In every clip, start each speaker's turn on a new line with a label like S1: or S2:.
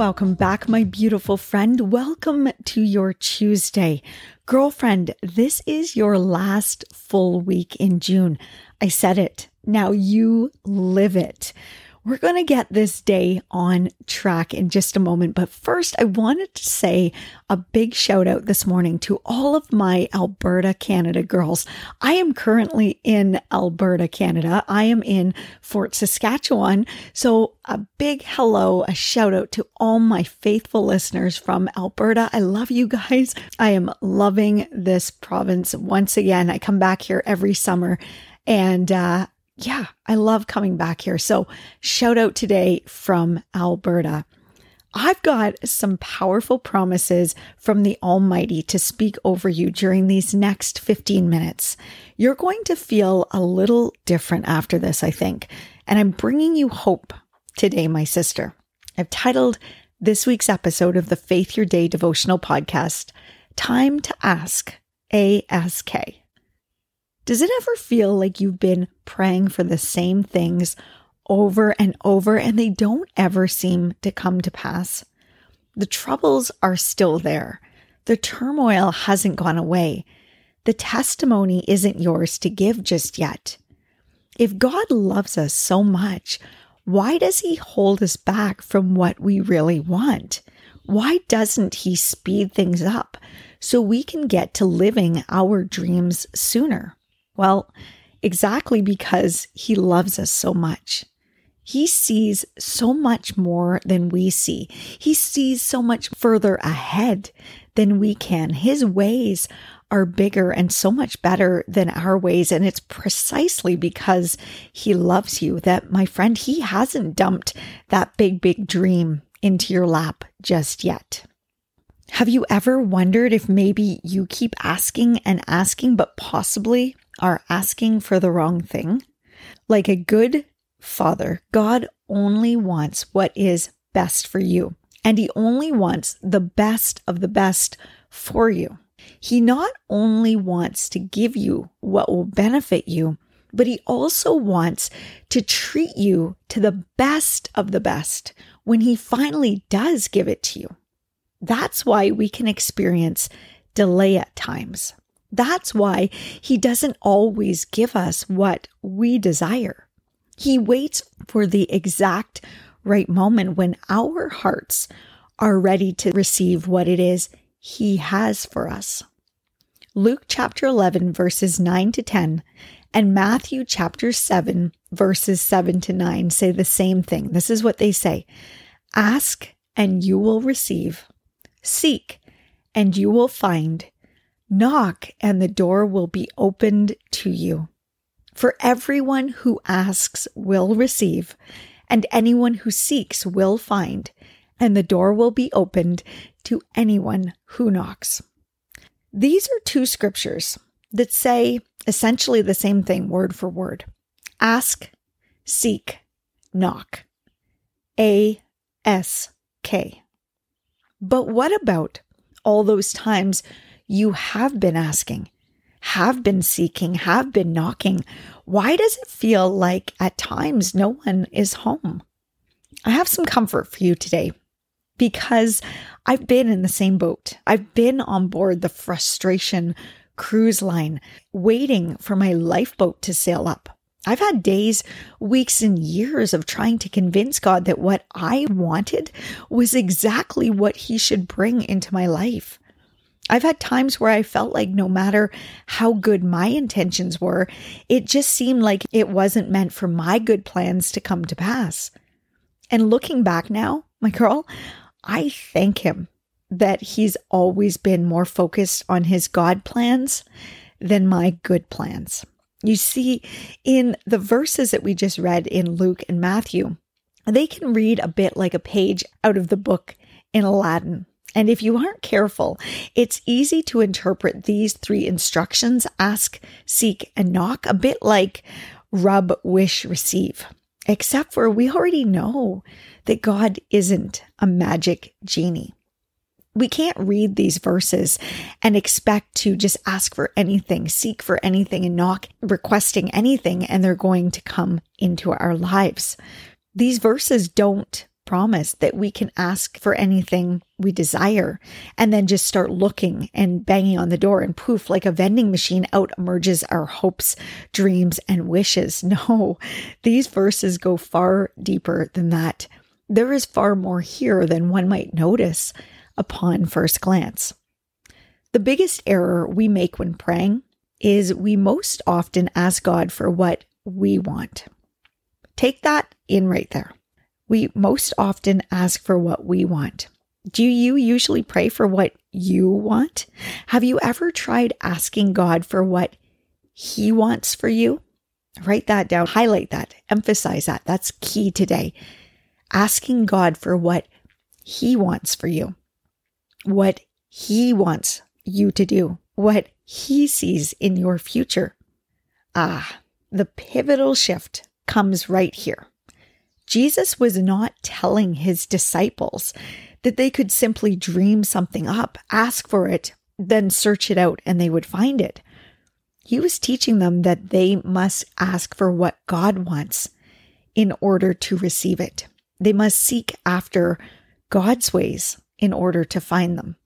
S1: Welcome back, my beautiful friend. Welcome to your Tuesday. Girlfriend, this is your last full week in June. I said it. Now you live it. We're going to get this day on track in just a moment. But first, I wanted to say a big shout out this morning to all of my Alberta, Canada girls. I am currently in Alberta, Canada. I am in Fort Saskatchewan. So a big hello, a shout out to all my faithful listeners from Alberta. I love you guys. I am loving this province once again. I come back here every summer and, uh, yeah, I love coming back here. So, shout out today from Alberta. I've got some powerful promises from the Almighty to speak over you during these next 15 minutes. You're going to feel a little different after this, I think. And I'm bringing you hope today, my sister. I've titled this week's episode of the Faith Your Day devotional podcast, Time to Ask ASK. Does it ever feel like you've been praying for the same things over and over and they don't ever seem to come to pass? The troubles are still there. The turmoil hasn't gone away. The testimony isn't yours to give just yet. If God loves us so much, why does he hold us back from what we really want? Why doesn't he speed things up so we can get to living our dreams sooner? Well, exactly because he loves us so much. He sees so much more than we see. He sees so much further ahead than we can. His ways are bigger and so much better than our ways. And it's precisely because he loves you that, my friend, he hasn't dumped that big, big dream into your lap just yet. Have you ever wondered if maybe you keep asking and asking, but possibly are asking for the wrong thing. Like a good father, God only wants what is best for you, and He only wants the best of the best for you. He not only wants to give you what will benefit you, but He also wants to treat you to the best of the best when He finally does give it to you. That's why we can experience delay at times. That's why he doesn't always give us what we desire. He waits for the exact right moment when our hearts are ready to receive what it is he has for us. Luke chapter 11, verses 9 to 10, and Matthew chapter 7, verses 7 to 9 say the same thing. This is what they say Ask and you will receive, seek and you will find Knock, and the door will be opened to you. For everyone who asks will receive, and anyone who seeks will find, and the door will be opened to anyone who knocks. These are two scriptures that say essentially the same thing, word for word ask, seek, knock. A S K. But what about all those times you have been asking, have been seeking, have been knocking. Why does it feel like at times no one is home? I have some comfort for you today because I've been in the same boat. I've been on board the frustration cruise line, waiting for my lifeboat to sail up. I've had days, weeks, and years of trying to convince God that what I wanted was exactly what He should bring into my life. I've had times where I felt like no matter how good my intentions were, it just seemed like it wasn't meant for my good plans to come to pass. And looking back now, my girl, I thank Him that He's always been more focused on His God plans than my good plans. You see, in the verses that we just read in Luke and Matthew, they can read a bit like a page out of the book in Aladdin. And if you aren't careful, it's easy to interpret these three instructions ask, seek, and knock a bit like rub, wish, receive. Except for we already know that God isn't a magic genie we can't read these verses and expect to just ask for anything, seek for anything, and knock requesting anything, and they're going to come into our lives. These verses don't promise that we can ask for anything we desire and then just start looking and banging on the door and poof, like a vending machine, out emerges our hopes, dreams, and wishes. No, these verses go far deeper than that. There is far more here than one might notice upon first glance. The biggest error we make when praying is we most often ask God for what we want. Take that in right there. We most often ask for what we want. Do you usually pray for what you want? Have you ever tried asking God for what He wants for you? Write that down, highlight that, emphasize that. That's key today. Asking God for what He wants for you what He wants you to do, what He sees in your future. Ah, the pivotal shift comes right here. Jesus was not telling his disciples that they could simply dream something up, ask for it, then search it out, and they would find it. He was teaching them that they must ask for what God wants in order to receive it. They must seek after God's ways, in order to find them.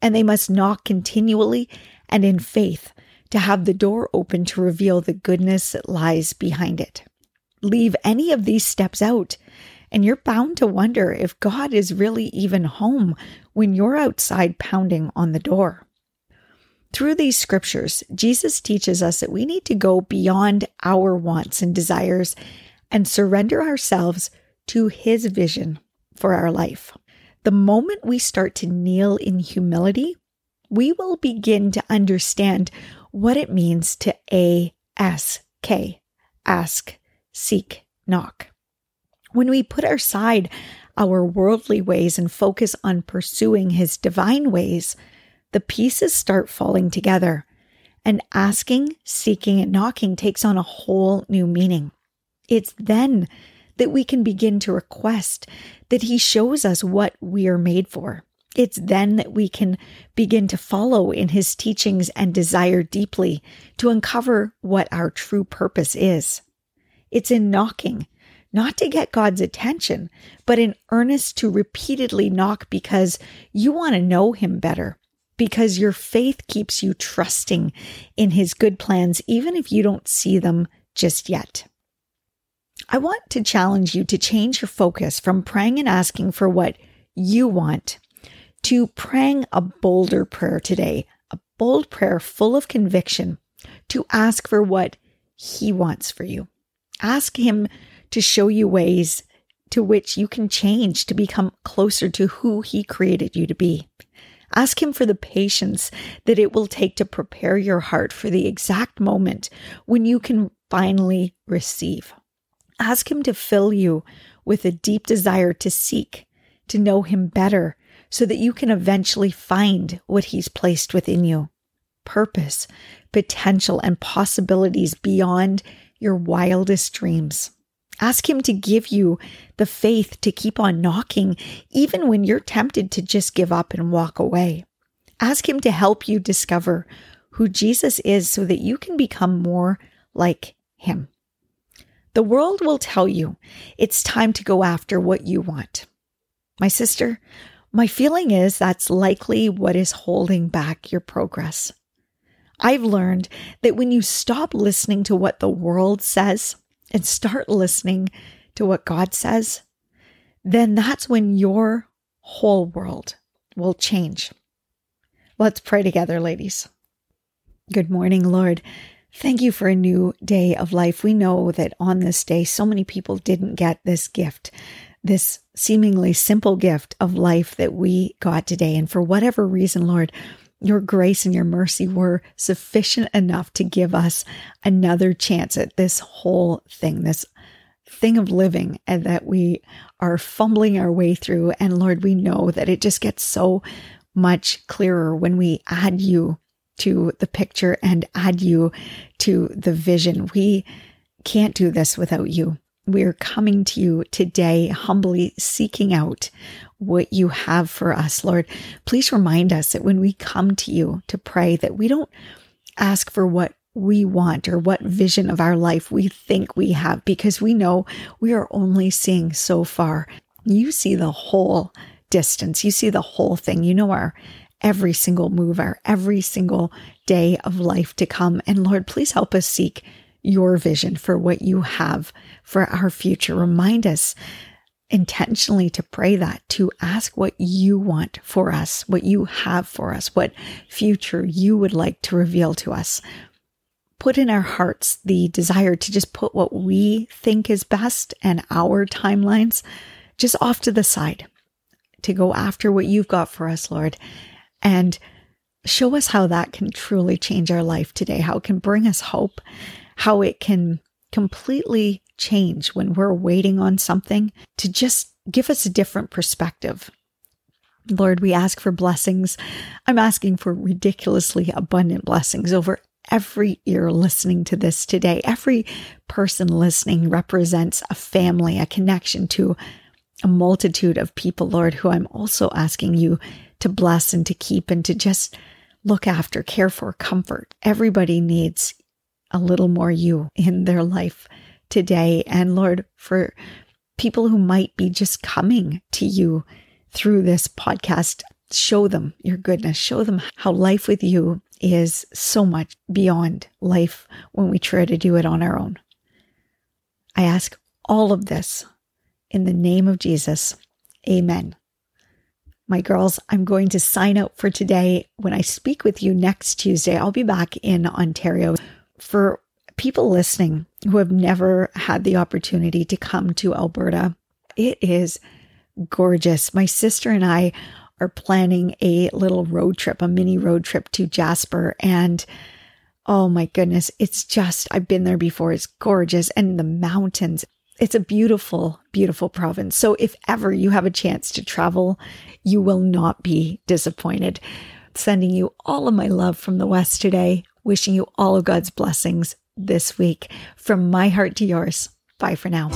S1: And they must knock continually and in faith to have the door open to reveal the goodness that lies behind it. Leave any of these steps out, and you're bound to wonder if God is really even home when you're outside pounding on the door. Through these scriptures, Jesus teaches us that we need to go beyond our wants and desires and surrender ourselves to His vision for our life. The moment we start to kneel in humility, we will begin to understand what it means to A S K, ask, seek, knock. When we put aside our worldly ways and focus on pursuing His divine ways, the pieces start falling together, and asking, seeking, and knocking takes on a whole new meaning. It's then that we can begin to request that He shows us what we are made for. It's then that we can begin to follow in His teachings and desire deeply to uncover what our true purpose is. It's in knocking, not to get God's attention, but in earnest to repeatedly knock because you want to know Him better, because your faith keeps you trusting in His good plans, even if you don't see them just yet. I want to challenge you to change your focus from praying and asking for what you want to praying a bolder prayer today, a bold prayer full of conviction to ask for what He wants for you. Ask Him to show you ways to which you can change to become closer to who He created you to be. Ask Him for the patience that it will take to prepare your heart for the exact moment when you can finally receive. Ask Him to fill you with a deep desire to seek, to know Him better, so that you can eventually find what He's placed within you purpose, potential, and possibilities beyond your wildest dreams. Ask Him to give you the faith to keep on knocking, even when you're tempted to just give up and walk away. Ask Him to help you discover who Jesus is so that you can become more like Him. The world will tell you it's time to go after what you want. My sister, my feeling is that's likely what is holding back your progress. I've learned that when you stop listening to what the world says and start listening to what God says, then that's when your whole world will change. Let's pray together, ladies. Good morning, Lord. Thank you for a new day of life. We know that on this day, so many people didn't get this gift, this seemingly simple gift of life that we got today. And for whatever reason, Lord, your grace and your mercy were sufficient enough to give us another chance at this whole thing, this thing of living, and that we are fumbling our way through. And Lord, we know that it just gets so much clearer when we add you to the picture and add you to the vision. We can't do this without you. We are coming to you today, humbly seeking out what you have for us, Lord. Please remind us that when we come to you to pray, that we don't ask for what we want or what vision of our life we think we have, because we know we are only seeing so far. You see the whole distance, you see the whole thing. You know our every single move, our every single day of life to come. And Lord, please help us seek your vision for what you have for our future. Remind us intentionally to pray that, to ask what you want for us, what you have for us, what future you would like to reveal to us. Put in our hearts the desire to just put what we think is best and our timelines just off to the side, to go after what you've got for us, Lord, and show us how that can truly change our life today, how it can bring us hope, how it can completely change when we're waiting on something to just give us a different perspective. Lord, we ask for blessings. I'm asking for ridiculously abundant blessings over every ear listening to this today. Every person listening represents a family, a connection to a multitude of people, Lord, who I'm also asking you to bless and to keep and to just look after, care for, comfort. Everybody needs a little more you in their life today. And Lord, for people who might be just coming to you through this podcast, show them your goodness, show them how life with you is so much beyond life when we try to do it on our own. I ask all of this in the name of Jesus. Amen. My girls, I'm going to sign out for today. When I speak with you next Tuesday, I'll be back in Ontario for people listening who have never had the opportunity to come to Alberta, it is gorgeous. My sister and I are planning a little road trip, a mini road trip to Jasper. And oh my goodness, it's just, I've been there before. It's gorgeous. And the mountains, it's a beautiful, beautiful province. So if ever you have a chance to travel, you will not be disappointed. Sending you all of my love from the West today. Wishing you all of God's blessings this week. From my heart to yours. Bye for now.